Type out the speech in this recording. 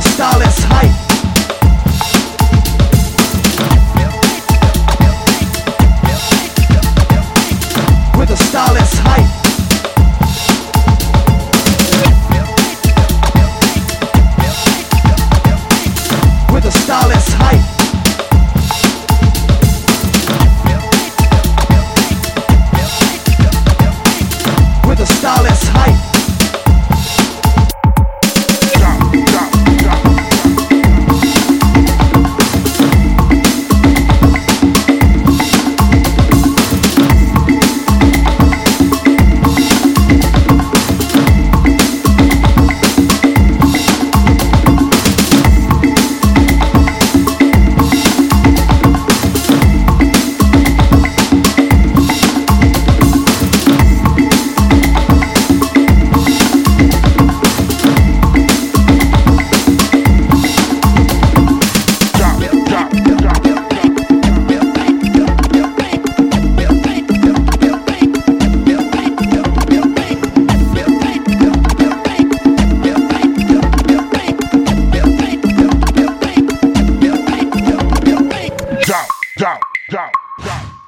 the style is hype down, down, down.